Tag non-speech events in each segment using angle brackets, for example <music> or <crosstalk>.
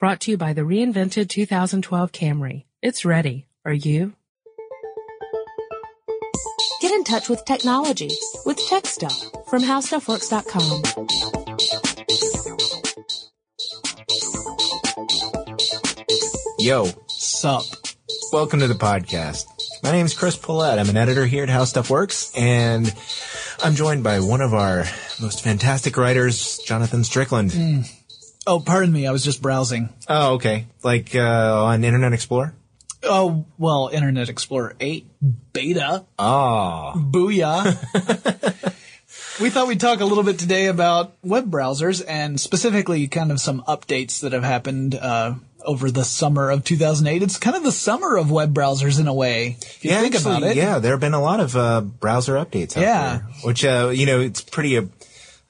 Brought to you by the reinvented 2012 Camry. It's ready. Are you? Get in touch with technology with Tech Stuff from HowStuffWorks.com. Yo, Sup. welcome to the podcast. My name is Chris Pollette. I'm an editor here at How Stuff Works, and I'm joined by one of our most fantastic writers, Jonathan Strickland. Hmm. Oh, pardon me. I was just browsing. Oh, okay. Like uh, on Internet Explorer? Oh, well, Internet Explorer 8 beta. Oh, Booyah. <laughs> we thought we'd talk a little bit today about web browsers and specifically kind of some updates that have happened, uh, over the summer of 2008. It's kind of the summer of web browsers in a way. If you yeah. think actually, about it. yeah. There have been a lot of uh, browser updates. Out Yeah. there, which uh, you know, it's pretty. Uh,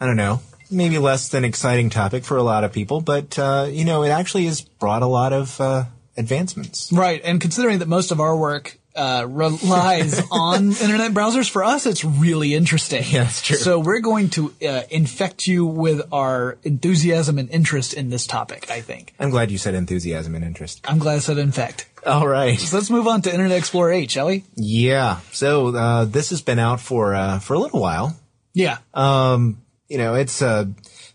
I don't know. Maybe less than exciting topic for a lot of people, but uh, you know, it actually has brought a lot of uh, advancements. Right, and considering that most of our work uh, relies <laughs> on internet browsers, for us it's really interesting. Yeah, that's true. So we're going to uh, infect you with our enthusiasm and interest in this topic. I think. I'm glad you said enthusiasm and interest. I'm glad I said infect. All right. So let's move on to Internet Explorer 8, shall we? Yeah. So uh, this has been out for uh, for a little while. Yeah. Um, you know, it's uh,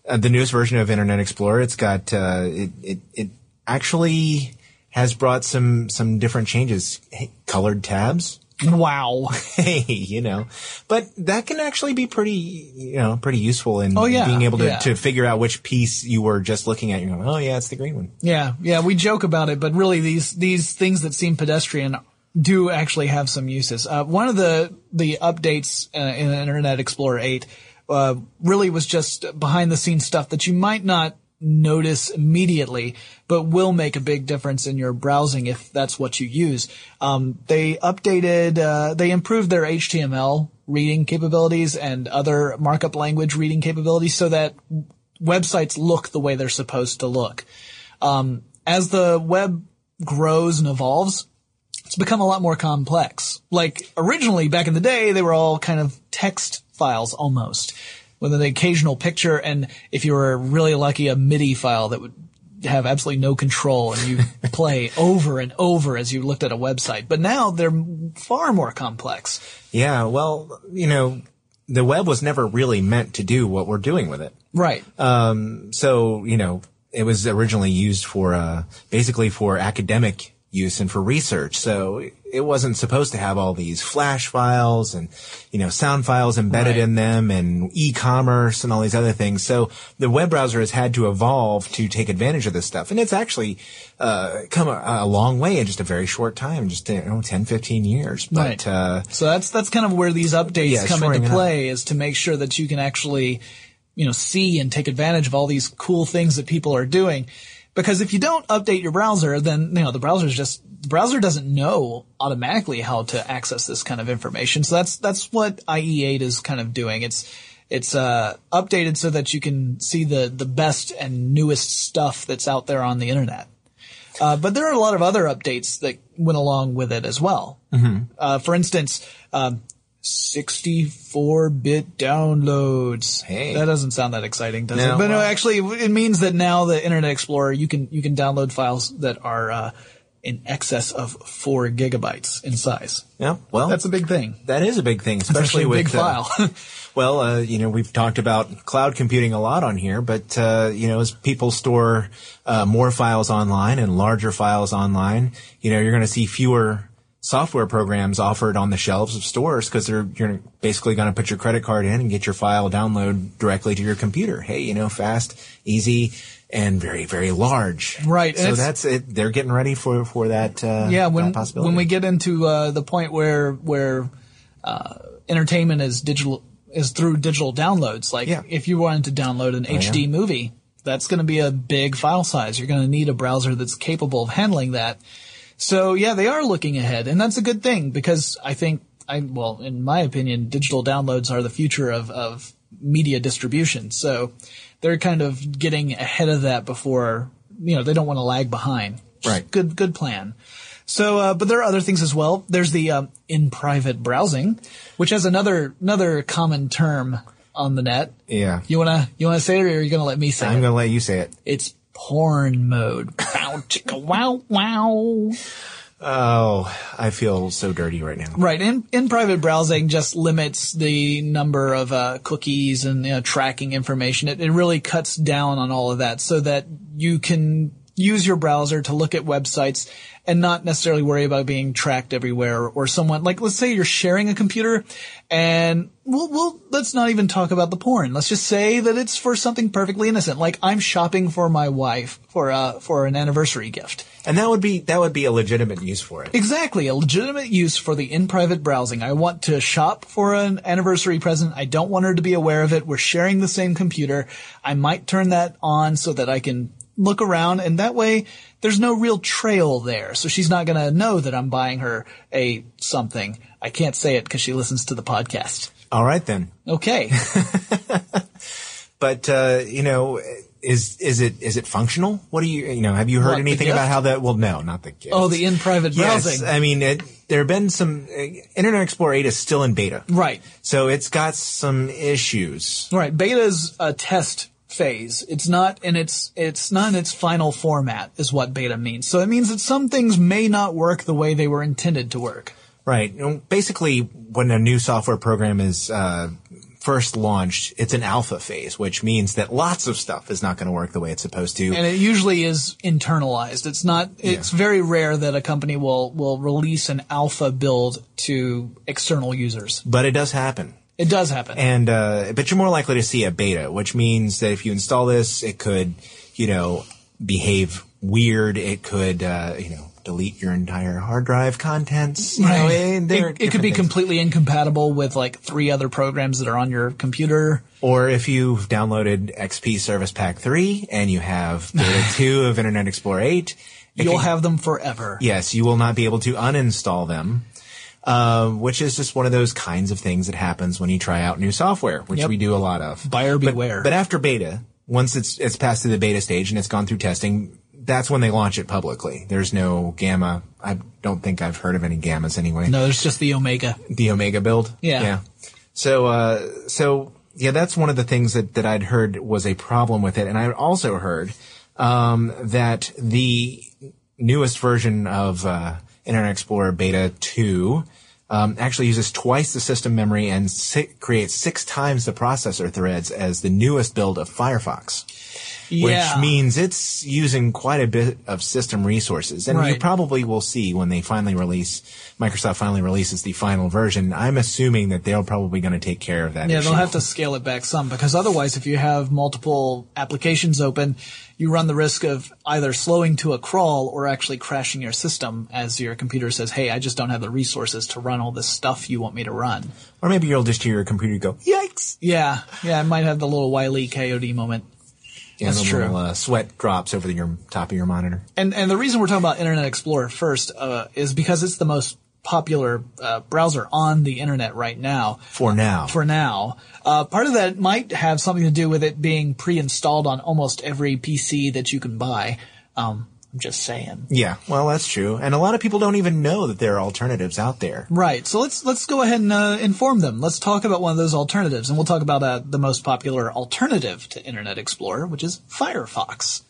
uh, the newest version of Internet Explorer. It's got uh, it, it it actually has brought some some different changes. Hey, colored tabs. wow. <laughs> Hey, you know, but that can actually be pretty, you know, pretty useful in Oh, yeah, being able to, yeah. to figure out which piece you were just looking at. You're going, oh yeah, it's the green one. Yeah, yeah, we joke about it, but really these these things that seem pedestrian do actually have some uses. Uh, one of the the updates uh, in Internet Explorer 8 uh, really was just behind the scenes stuff that you might not notice immediately, but will make a big difference in your browsing if that's what you use. Um, they updated, uh, they improved their HTML reading capabilities and other markup language reading capabilities so that websites look the way they're supposed to look. Um, as the web grows and evolves, it's become a lot more complex. Like originally back in the day, they were all kind of text files almost with an occasional picture. And if you were really lucky, a MIDI file that would have absolutely no control and you <laughs> play over and over as you looked at a website. But now they're far more complex. Yeah. Well, you know, the web was never really meant to do what we're doing with it. Right. Um, so, you know, it was originally used for, uh, basically for academic use and for research. So it wasn't supposed to have all these flash files and, you know, sound files embedded Right. in them and e-commerce and all these other things. So the web browser has had to evolve to take advantage of this stuff. And it's actually, uh, come a, a long way in just a very short time, just, you know, 10, 15 years. But, Right. uh, So that's that's kind of where these updates Yeah, come into it up. play is to make sure that you can actually, you know, see and take advantage of all these cool things that people are doing. Because if you don't update your browser, then you know the browser's just the browser doesn't know automatically how to access this kind of information. So that's that's what IE8 is kind of doing. It's it's uh, updated so that you can see the the best and newest stuff that's out there on the internet. Uh, but there are a lot of other updates that went along with it as well. Uh, for instance, um, 64-bit downloads. Hey. That doesn't sound that exciting, does No, it? But no, actually, it means that now the Internet Explorer, you can you can download files that are uh, in excess of four gigabytes in size. yeah, well, That's a big thing. that is a big thing, Especially especially a with big uh, file. <laughs> Well, uh, you know, we've talked about cloud computing a lot on here, but, uh, you know, as people store, uh, more files online and larger files online, you know, you're going to see fewer software programs offered on the shelves of stores because they're, you're basically going to put your credit card in and get your file download directly to your computer. Hey, you know, fast, easy, and very, very large. Right, So that's it. They're getting ready for, for that, uh, yeah, when that possibility. when we get into uh, the point where where uh, entertainment is digital is through digital downloads. Like Yeah. Oh, if you wanted to download an HD movie, that's going to be a big file size. You're going to need a browser that's capable of handling that. So yeah, they are looking ahead, and that's a good thing because I think I well, in my opinion, digital downloads are the future of of media distribution. So they're kind of getting ahead of that before you know they don't want to lag behind. Right. Good good plan. So, uh, but there are other things as well. There's the um, in private browsing, which has another another common term on the net. yeah. You wanna you wanna say it, or are you gonna let me say it? I'm going to let you say it. It's porn mode. <laughs> wow, chicka, wow, wow. Oh, I feel so dirty right now. Right. In, in private browsing just limits the number of uh, cookies and you know, tracking information. It, it really cuts down on all of that so that you can use your browser to look at websites and not necessarily worry about being tracked everywhere or someone like let's say you're sharing a computer and we'll, we'll let's not even talk about the porn let's just say that it's for something perfectly innocent like i'm shopping for my wife for a for an anniversary gift And that would be that would be a legitimate use for it. Exactly, a legitimate use for the in-private browsing. I want to shop for an anniversary present. I don't want her to be aware of it. We're sharing the same computer. I might turn that on so that I can look around and that way there's no real trail there. So she's not going to know that I'm buying her a something. I can't say it because she listens to the podcast. All right then. Okay. <laughs> But uh, you know, is is it is it functional? What do you you know? Have you heard What, anything about how that? Well, no, not the gift. oh, the in-private browsing. yes. I mean, it, there have been some. Uh, Internet Explorer 8 is still in beta, Right. so it's got some issues. Right. Beta is a test phase. It's not in its it's not in its final format is what beta means. So it means that some things may not work the way they were intended to work. Right. You know, Basically, when a new software program is uh, first launched, it's an alpha phase, which means that lots of stuff is not going to work the way it's supposed to. And it usually is internalized. It's not it's very rare that a company will will release an alpha build to external users. but it does happen. It does happen. And uh, but you're more likely to see a beta, which means that if you install this, it could, you know, behave weird. It could, uh, you know, delete your entire hard drive contents. You know, there are it, it could be things. completely incompatible with like three other programs that are on your computer. Or if you've downloaded XP Service Pack 3 and you have <laughs> Beta 2 of Internet Explorer 8, You'll can- have them forever. Yes, you will not be able to uninstall them. Uh, which is just one of those kinds of things that happens when you try out new software, which Yep. we do a lot of. Buyer But- beware. But, after beta, once it's it's passed through the beta stage and it's gone through testing, that's when they launch it publicly. There's no gamma. I don't think I've heard of any gammas anyway. No, there's just the Omega. The Omega build. Yeah. Yeah. So uh, so yeah, that's one of the things that that I'd heard was a problem with it, and I also heard um, that the newest version of uh, Internet Explorer Beta 2 um, actually uses twice the system memory and si- creates six times the processor threads as the newest build of Firefox. Yeah. Which means it's using quite a bit of system resources. And you probably will see when they finally release, Microsoft finally releases the final version. I'm assuming that they're probably going to take care of that Yeah, issue. they'll have to scale it back some because otherwise, if you have multiple applications open, you run the risk of either slowing to a crawl or actually crashing your system as your computer says, "Hey, I just don't have the resources to run all this stuff you want me to run." Or maybe you'll just hear your computer go, yikes! Yeah, yeah, it might have the little Wiley Coyote moment. Yeah, That's the true. little uh, sweat drops over your top of your monitor. And and the reason we're talking about Internet Explorer first uh, is because it's the most popular uh, browser on the internet right now. For now. For now, uh, part of that might have something to do with it being pre-installed on almost every PC that you can buy. Um, I'm just saying. yeah, well, that's true. And a lot of people don't even know that there are alternatives out there. Right. So let's let's go ahead and uh, inform them. Let's talk about one of those alternatives, and we'll talk about uh, the most popular alternative to Internet Explorer, which is Firefox.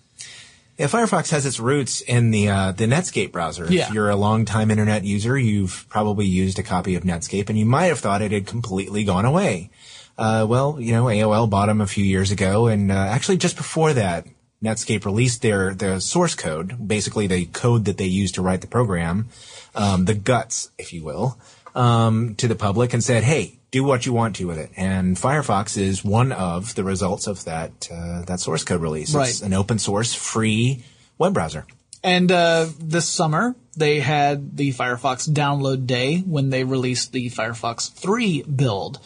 Yeah, Firefox has its roots in the uh, the Netscape browser. Yeah. If you're a longtime internet user, you've probably used a copy of Netscape, and you might have thought it had completely gone away. Uh, well, you know, AOL bought them a few years ago, and uh, actually just before that, Netscape released their their source code, basically the code that they used to write the program, um, the guts, if you will, um, to the public, and said, "Hey, do what you want to with it." And Firefox is one of the results of that uh, that source code release. It's an open source, free web browser. And uh, this summer, they had the Firefox download day when they released the Firefox 3 build.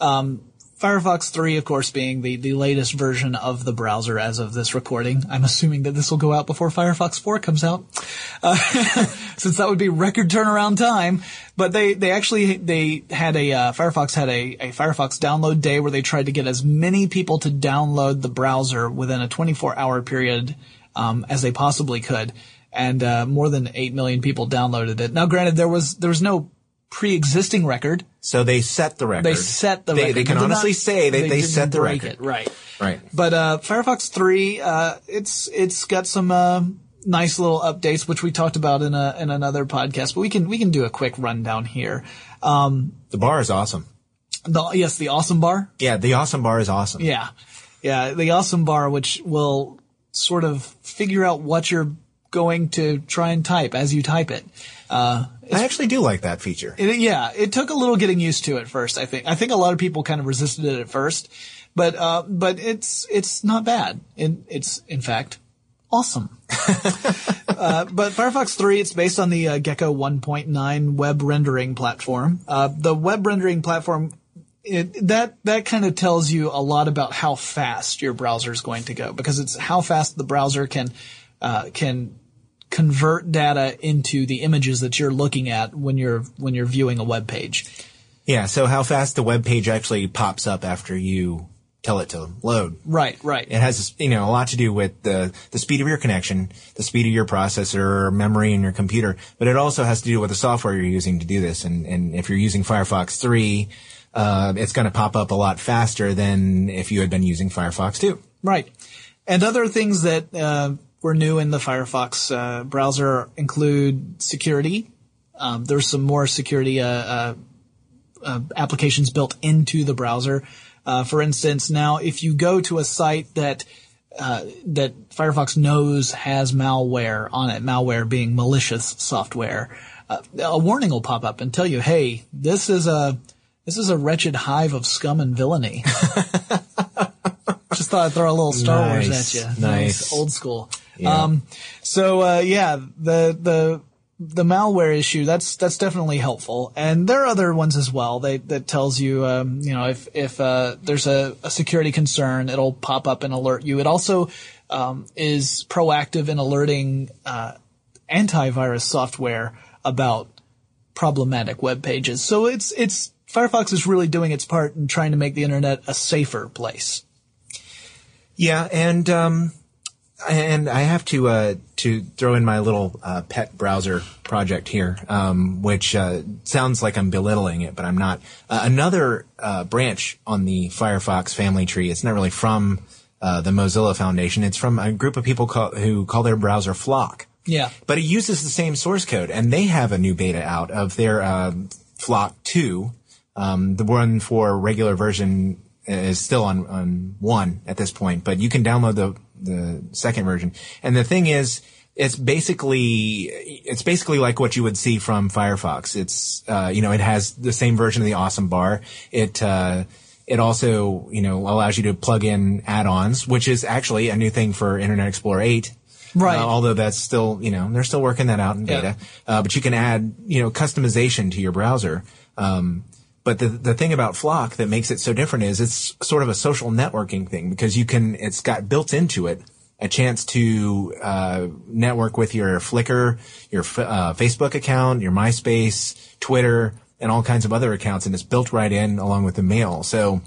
Um, Firefox 3, of course, being the, the latest version of the browser as of this recording. I'm assuming that this will go out before Firefox 4 comes out, uh, <laughs> since that would be record turnaround time. But they, they actually, they had a, uh, Firefox had a, a Firefox download day where they tried to get as many people to download the browser within a 24 hour period, um, as they possibly could. And, uh, more than 8 million people downloaded it. Now granted, there was, there was no pre-existing record. So they set the record. They set the they, record. They can They honestly not- say that they, didn't set the record. It, right. Right. But uh, Firefox 3, uh, it's it's got some uh, nice little updates, which we talked about in a in another podcast. But we can we can do a quick rundown here. Um, The bar is awesome. the, yes, the awesome bar. Yeah, the awesome bar is awesome. Yeah, yeah, the awesome bar, which will sort of figure out what you're going to try and type as you type it. Uh, I actually do like that feature. it, yeah, it took a little getting used to at first. I think. I think a lot of people kind of resisted it at first, but uh, but it's it's not bad. It, it's in fact awesome. <laughs> uh, but Firefox 3, it's based on the uh, Gecko 1.9 web rendering platform. Uh, the web rendering platform. It, that that kind of tells you a lot about how fast your browser is going to go because it's how fast the browser can uh, can convert data into the images that you're looking at when you're when you're viewing a web page. Yeah, so how fast the web page actually pops up after you tell it to load. Right, right. It has, you know, a lot to do with the, the speed of your connection, the speed of your processor, memory in your computer, but it also has to do with the software you're using to do this. And, and if you're using Firefox 3, uh, it's going to pop up a lot faster than if you had been using Firefox 2. Right. And other things that uh, were new in the Firefox uh, browser include security. Um, there's some more security uh, uh, uh, applications built into the browser. Uh, for instance, now if you go to a site that uh, that Firefox knows has malware on it, malware being malicious software, uh, a warning will pop up and tell you, "Hey, this is a this is a wretched hive of scum and villainy." <laughs> Just thought I'd throw a little Star Wars at you. nice. old school. Yeah. Um, so uh, yeah, the the the malware issue that's that's definitely helpful, and there are other ones as well. They that tells you um, you know if if uh, there's a, a security concern, it'll pop up and alert you. It also um, is proactive in alerting uh, antivirus software about problematic web pages. So it's it's Firefox is really doing its part in trying to make the internet a safer place. Yeah, and um, and I have to uh, to throw in my little uh, pet browser project here, um, which uh, sounds like I'm belittling it, but I'm not. Uh, another uh, branch on the Firefox family tree. It's not really from uh, the Mozilla Foundation. It's from a group of people call, who call their browser Flock. Yeah. But it uses the same source code, and they have a new beta out of their Flock 2. Um, the one for regular version is still on, on one at this point, but you can download the the second version. And the thing is, it's basically it's basically like what you would see from Firefox. It's uh, you know it has the same version of the Awesome Bar. It uh, it also you know allows you to plug in add-ons, which is actually a new thing for Internet Explorer 8. Right. Uh, although that's still, you know, they're still working that out in Yeah. beta. Uh, but you can add, you know, customization to your browser. Um, but the the thing about Flock that makes it so different is it's sort of a social networking thing because you can, it's got built into it a chance to uh, network with your Flickr, your uh, Facebook account, your MySpace, Twitter, and all kinds of other accounts, and it's built right in along with the mail. So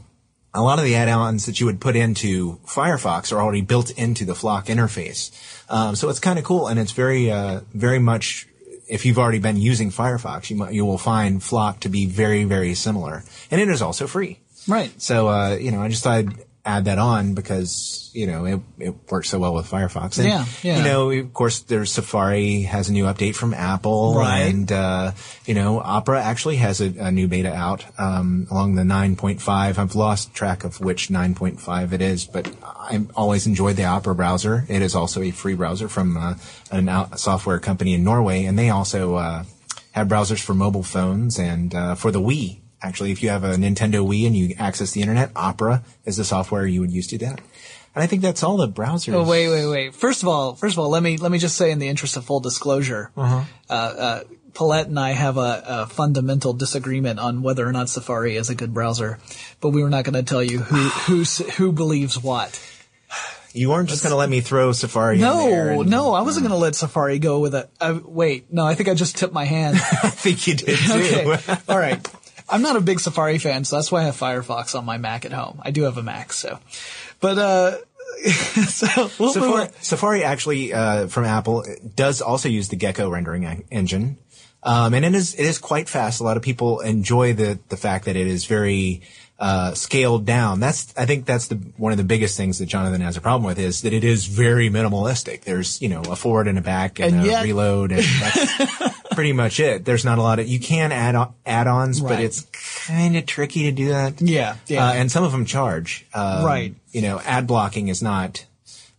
a lot of the add-ons that you would put into Firefox are already built into the Flock interface. Um, so it's kind of cool, and it's very, uh, very much. If you've already been using Firefox, you might, you will find Flock to be very, very similar, and it is also free. Right. So, uh, you know, I just thought I'd add that on because, you know, it, it works so well with Firefox. And, Yeah, yeah. You know, of course, there's Safari has a new update from Apple. Right. And, uh, you know, Opera actually has a, a new beta out, um, along the 9.5. I've lost track of which 9.5 it is, but I've always enjoyed the Opera browser. It is also a free browser from, uh, an out software company in Norway. And they also, uh, have browsers for mobile phones and, uh, for the Wii. Actually, if you have a Nintendo Wii and you access the internet, Opera is the software you would use to do that. And I think that's all the browsers. Oh wait, wait, wait. First of all, first of all, let me let me just say, in the interest of full disclosure, uh uh, Pollette and I have a, a fundamental disagreement on whether or not Safari is a good browser, but we were not going to tell you who <sighs> who who believes what. You aren't just going to let me throw Safari in there. No, and- no, I wasn't going to let Safari go with it. Uh, wait, no, I think I just tipped my hand. <laughs> I think you did <laughs> too. okay, <laughs> all right. I'm not a big Safari fan, so that's why I have Firefox on my Mac at home. I do have a Mac, so. But uh, <laughs> so we'll Safari. Safari actually uh, from Apple does also use the Gecko rendering engine, um, and it is it is quite fast. A lot of people enjoy the the fact that it is very uh, scaled down. That's I think that's the one of the biggest things that Jonathan has a problem with is that it is very minimalistic. There's you know a forward and a back and, And a yet- reload, and that's <laughs> pretty much it. There's not a lot of you can add on, add-ons, but it's kind of tricky to do that. Yeah, yeah. Uh, and some of them charge. Um, Right. You know, ad blocking is not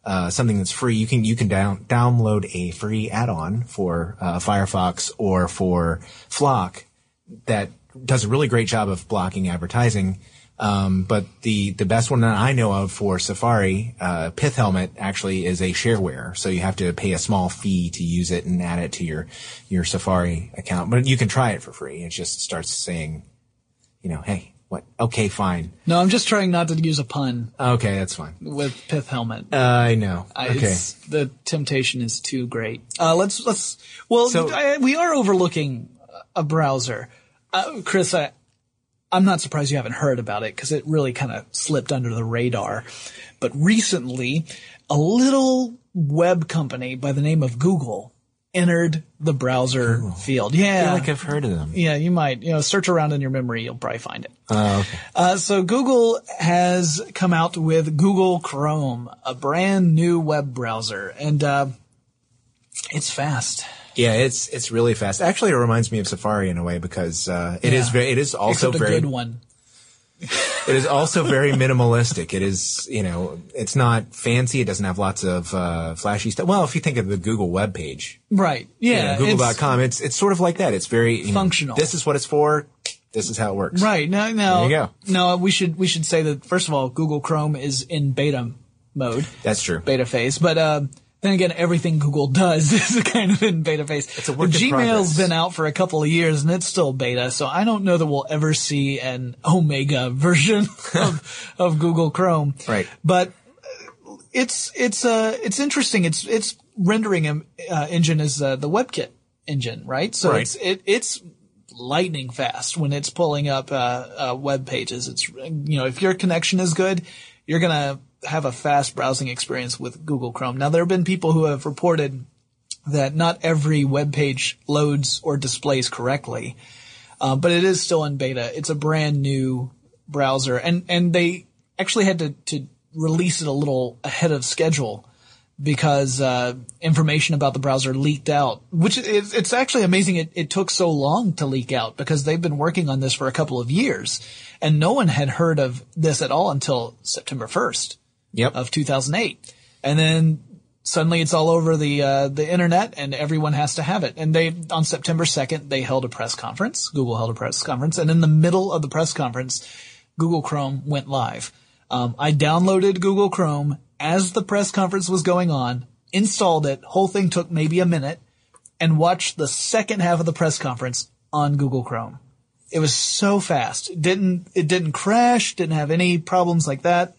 uh, something that's free. You can you can down, download a free add-on for uh, Firefox or for Flock that does a really great job of blocking advertising. Um, but the the best one that I know of for Safari, uh, Pith Helmet actually is a shareware, so you have to pay a small fee to use it and add it to your your Safari account. But you can try it for free. It just starts saying, you know, hey, what? Okay, fine. No, I'm just trying not to use a pun Okay, that's fine. with Pith Helmet. Uh, I know. I- Okay. the temptation is too great. Uh, let's let's. Well, So- I, we are overlooking a browser, uh, Chris. I, I'm not surprised you haven't heard about it because it really kind of slipped under the radar. But recently, a little web company by the name of Google entered the browser field. I Yeah, feel like I've heard of them. yeah, you might. You know, search around in your memory, you'll probably find it. Oh, okay. Uh, so Google has come out with Google Chrome, a brand new web browser, and uh, it's fast. Yeah, it's it's really fast. Actually, it reminds me of Safari in a way because uh, it is Yeah. very. It is also Except very. good one. <laughs> It is also very minimalistic. It is, you know, it's not fancy. It doesn't have lots of uh, flashy stuff. Well, if you think of the Google web page, Right. Yeah. you know, Google.com, it's it's sort of like that. It's very you know, Functional. this is what it's for. This is how it works. Right. No, no. There you go. No, we should we should say that first of all, Google Chrome is in beta mode, That's true. beta phase. But uh, then again, everything Google does <laughs> is kind of in beta phase. It's a work Gmail's progress. been out for a couple of years and it's still beta, so I don't know that we'll ever see an Omega <laughs> version of of Google Chrome. Right. But uh, it's it's uh it's interesting. It's it's rendering um, uh, engine is uh, the WebKit engine, right? So Right. it's it, it's lightning fast when it's pulling up uh, uh, web pages. It's you know if your connection is good, you're gonna have a fast browsing experience with Google Chrome. Now there have been people who have reported that not every web page loads or displays correctly, uh, but it is still in beta. It's a brand new browser, and and they actually had to to release it a little ahead of schedule because uh, information about the browser leaked out. Which it's actually amazing it, it took so long to leak out because they've been working on this for a couple of years, and no one had heard of this at all until September first Yep. of 2008. And then suddenly it's all over the uh, the internet and everyone has to have it. And they on September 2nd they held a press conference. Google held a press conference, and in the middle of the press conference, Google Chrome went live. Um, I downloaded Google Chrome as the press conference was going on, installed it. Whole thing took maybe a minute, and watched the second half of the press conference on Google Chrome. It was so fast. It didn't it didn't crash. Didn't have any problems like that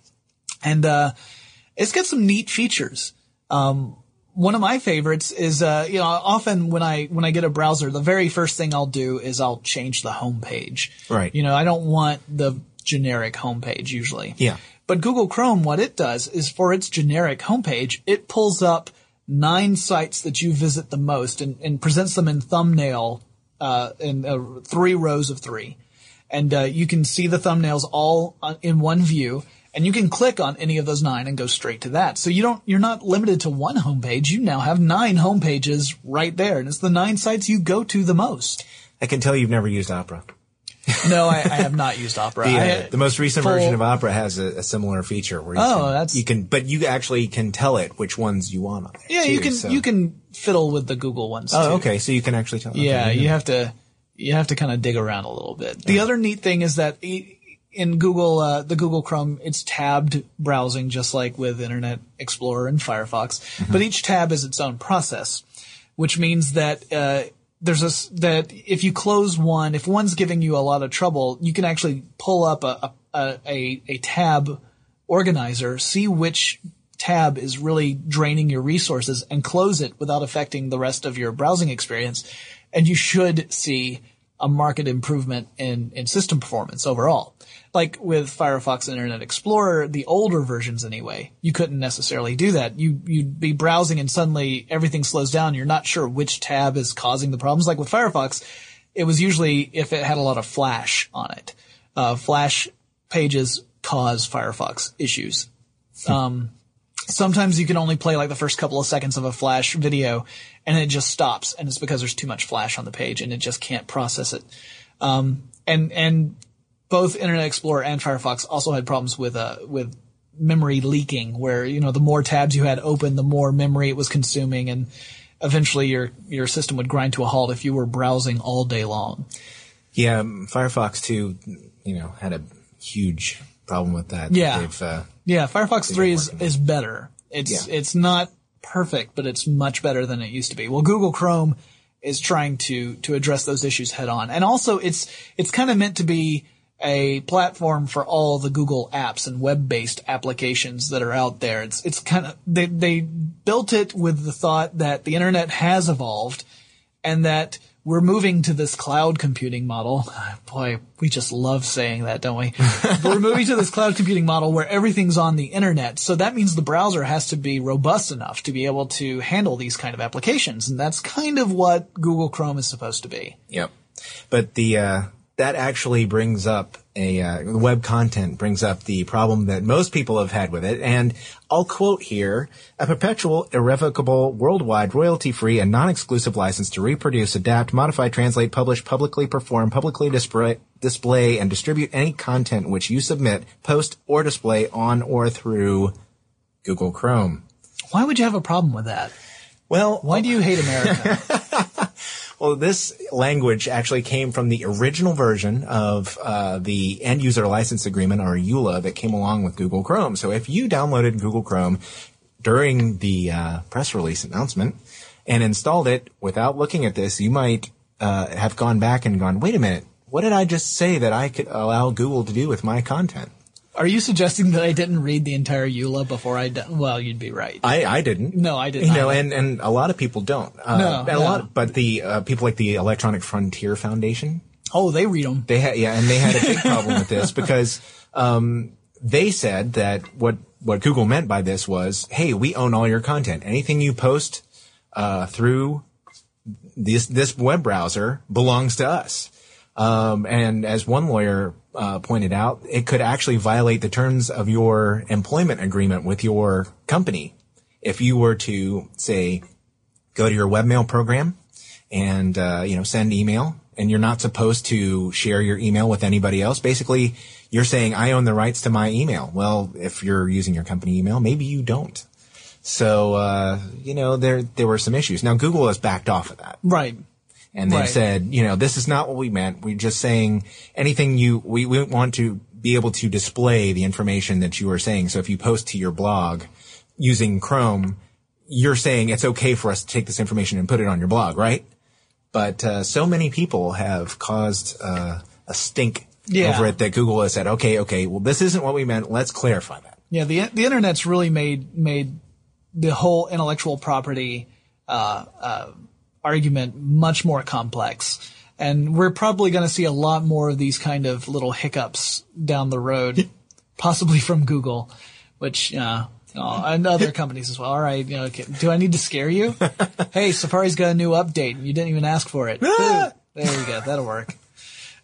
and uh, it's got some neat features. Um, one of my favorites is, uh, you know, often when I when I get a browser, the very first thing I'll do is I'll change the home page. Right. You know, I don't want the generic home page usually. Yeah. But Google Chrome, what it does is for its generic homepage, it pulls up nine sites that you visit the most and, and presents them in thumbnail, uh, in uh, three rows of three. And, uh, you can see the thumbnails all in one view and you can click on any of those nine and go straight to that. So you don't, you're not limited to one homepage. You now have nine homepages right there. And it's the nine sites you go to the most. I can tell you've never used Opera. <laughs> No, I, I have not used Opera. <laughs> The, I- uh, the most recent full- version of Opera has a, a similar feature where you Oh, can, that's- you can, but you actually can tell it which ones you want on there. Yeah, you can so- you can fiddle with the Google ones. Oh, too. okay. So you can actually tell. okay, Yeah, there you have to you have to kind of dig around a little bit. The other neat thing is that i- in Google, uh, the Google Chrome, it's tabbed browsing just like with Internet Explorer and Firefox, but each tab is its own process, which means that uh, there's a that if you close one, if one's giving you a lot of trouble, you can actually pull up a a, a, a tab organizer, see which tab is really draining your resources and close it without affecting the rest of your browsing experience. And you should see a market improvement in, in system performance overall. Like with Firefox and Internet Explorer, the older versions anyway, you couldn't necessarily do that. You, you'd be browsing and suddenly everything slows down. You're not sure which tab is causing the problems. Like with Firefox, it was usually if it had a lot of flash on it. Uh, flash pages cause Firefox issues. Um, sometimes you can only play like the first couple of seconds of a flash video and it just stops and it's because there's too much flash on the page and it just can't process it. Um, and, and both Internet Explorer and Firefox also had problems with, uh, with memory leaking where, you know, the more tabs you had open, the more memory it was consuming and eventually your, your system would grind to a halt if you were browsing all day long. Yeah, um, Firefox too, you know, had a huge problem with that. Yeah. They've, uh, Yeah, Firefox 3 is, is better. It's, Yeah. it's not perfect, but it's much better than it used to be. Well, Google Chrome is trying to, to address those issues head on. And also it's, it's kind of meant to be a platform for all the Google apps and web-based applications that are out there. It's, it's kind of, they, they built it with the thought that the internet has evolved and that we're moving to this cloud computing model. <sighs> Boy, we just love saying that, don't we? <laughs> But we're moving to this cloud computing model where everything's on the internet. So that means the browser has to be robust enough to be able to handle these kind of applications. And that's kind of what Google Chrome is supposed to be. Yep. But the uh, that actually brings up a uh, web content brings up the problem that most people have had with it, and I'll quote here: a perpetual, irrevocable, worldwide, royalty-free, and non-exclusive license to reproduce, adapt, modify, translate, publish, publicly perform, publicly display, display, and distribute any content which you submit, post, or display on or through Google Chrome. Why would you have a problem with that? Well, Why do you hate America? <laughs> Well, this language actually came from the original version of uh, the end user license agreement or EULA that came along with Google Chrome. So if you downloaded Google Chrome during the uh, press release announcement and installed it without looking at this, you might uh, have gone back and gone, wait a minute, what did I just say that I could allow Google to do with my content? Are you suggesting that I didn't read the entire EULA before I? I? d- Well, you'd be right. I, I didn't. No, I didn't You know, and, and a lot of people don't. Uh, No, and a no. lot, but the uh, people like the Electronic Frontier Foundation, oh, they read them. They had, yeah, and they had a big problem with this <laughs> because um, they said that what what Google meant by this was, hey, we own all your content. Anything you post uh, through this this web browser belongs to us. Um, and as one lawyer uh, pointed out, it could actually violate the terms of your employment agreement with your company. If you were to say go to your webmail program and uh, you know send email and you're not supposed to share your email with anybody else basically you're saying i own the rights to my email. Well if you're using your company email maybe you don't. So uh, you know there there were some issues. Now google has backed off of that. Right. And they've Right. said, you know, this is not what we meant. We're just saying anything you, we, we want to be able to display the information that you are saying. So if you post to your blog using Chrome, you're saying it's okay for us to take this information and put it on your blog, right? But uh, so many people have caused uh, a stink Yeah. over it that Google has said, okay, okay, well, this isn't what we meant. Let's clarify that. Yeah, the the internet's really made made the whole intellectual property uh, uh, argument much more complex, and we're probably going to see a lot more of these kind of little hiccups down the road, possibly from Google, which. Uh, Oh, and other companies as well. All right, you know, okay, do I need to scare you? <laughs> hey, Safari's got a new update, and you didn't even ask for it. There you go. That'll work.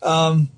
Um,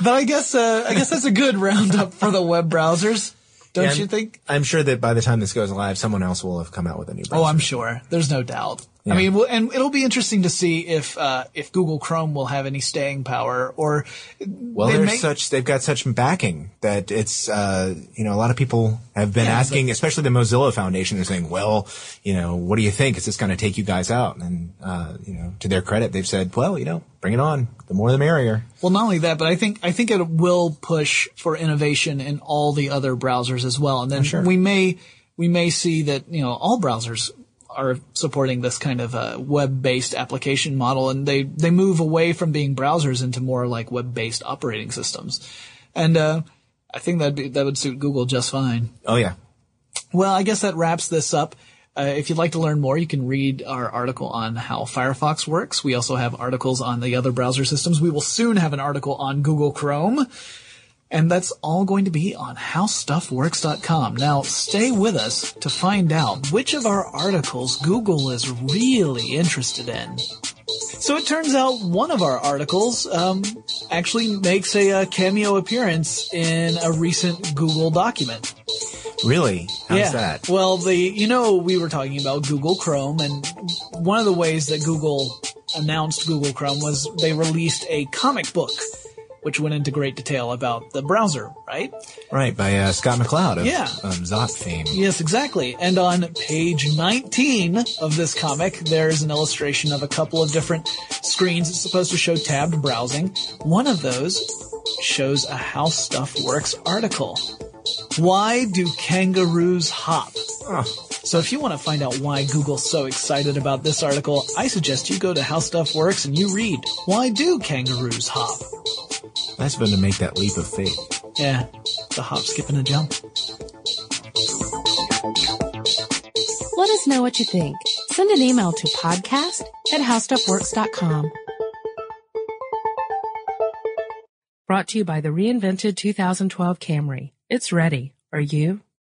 but I guess uh, I guess that's a good roundup for the web browsers, don't And you think? I'm sure that by the time this goes live, someone else will have come out with a new browser. Oh, I'm sure. There's no doubt. I mean, well, and it'll be interesting to see if uh, if Google Chrome will have any staying power, or Well, they there's may- such they've got such backing that it's uh, you know a lot of people have been Yeah, asking, especially the Mozilla Foundation, they're saying, well, you know, what do you think? Is this going to take you guys out? And uh, you know, to their credit, they've said, well, you know, bring it on. The more, the merrier. Well, not only that, but I think I think it will push for innovation in all the other browsers as well, and then sure. we may we may see that you know all browsers are supporting this kind of uh, web-based application model, and they they move away from being browsers into more like web-based operating systems, and uh, I think that that would suit Google just fine. Oh yeah, Well, I guess that wraps this up. Uh, if you'd like to learn more, you can read our article on how Firefox works. We also have articles on the other browser systems. We will soon have an article on Google Chrome. And that's all going to be on howstuffworks.com. Now, stay with us to find out which of our articles Google is really interested in. So it turns out one of our articles um, actually makes a, a, cameo appearance in a recent Google document. Really? How's yeah. that? Well, the you know we were talking about Google Chrome, and one of the ways that Google announced Google Chrome was they released a comic book which went into great detail about the browser, right? Right, by uh, Scott McCloud of yeah. um, Zot fame. Yes, exactly. And on page 19 of this comic, there's an illustration of a couple of different screens. It's supposed to show tabbed browsing. One of those shows a How Stuff Works article. Why do kangaroos hop? Oh. So if you want to find out why Google's so excited about this article, I suggest you go to How Stuff Works and you read, Why do kangaroos hop? Nice of him to make that leap of faith. Yeah, the hop, skip, and a jump. Let us know what you think. Send an email to podcast at howstuffworks.com. Brought to you by the reinvented 2012 Camry. It's ready. Are you?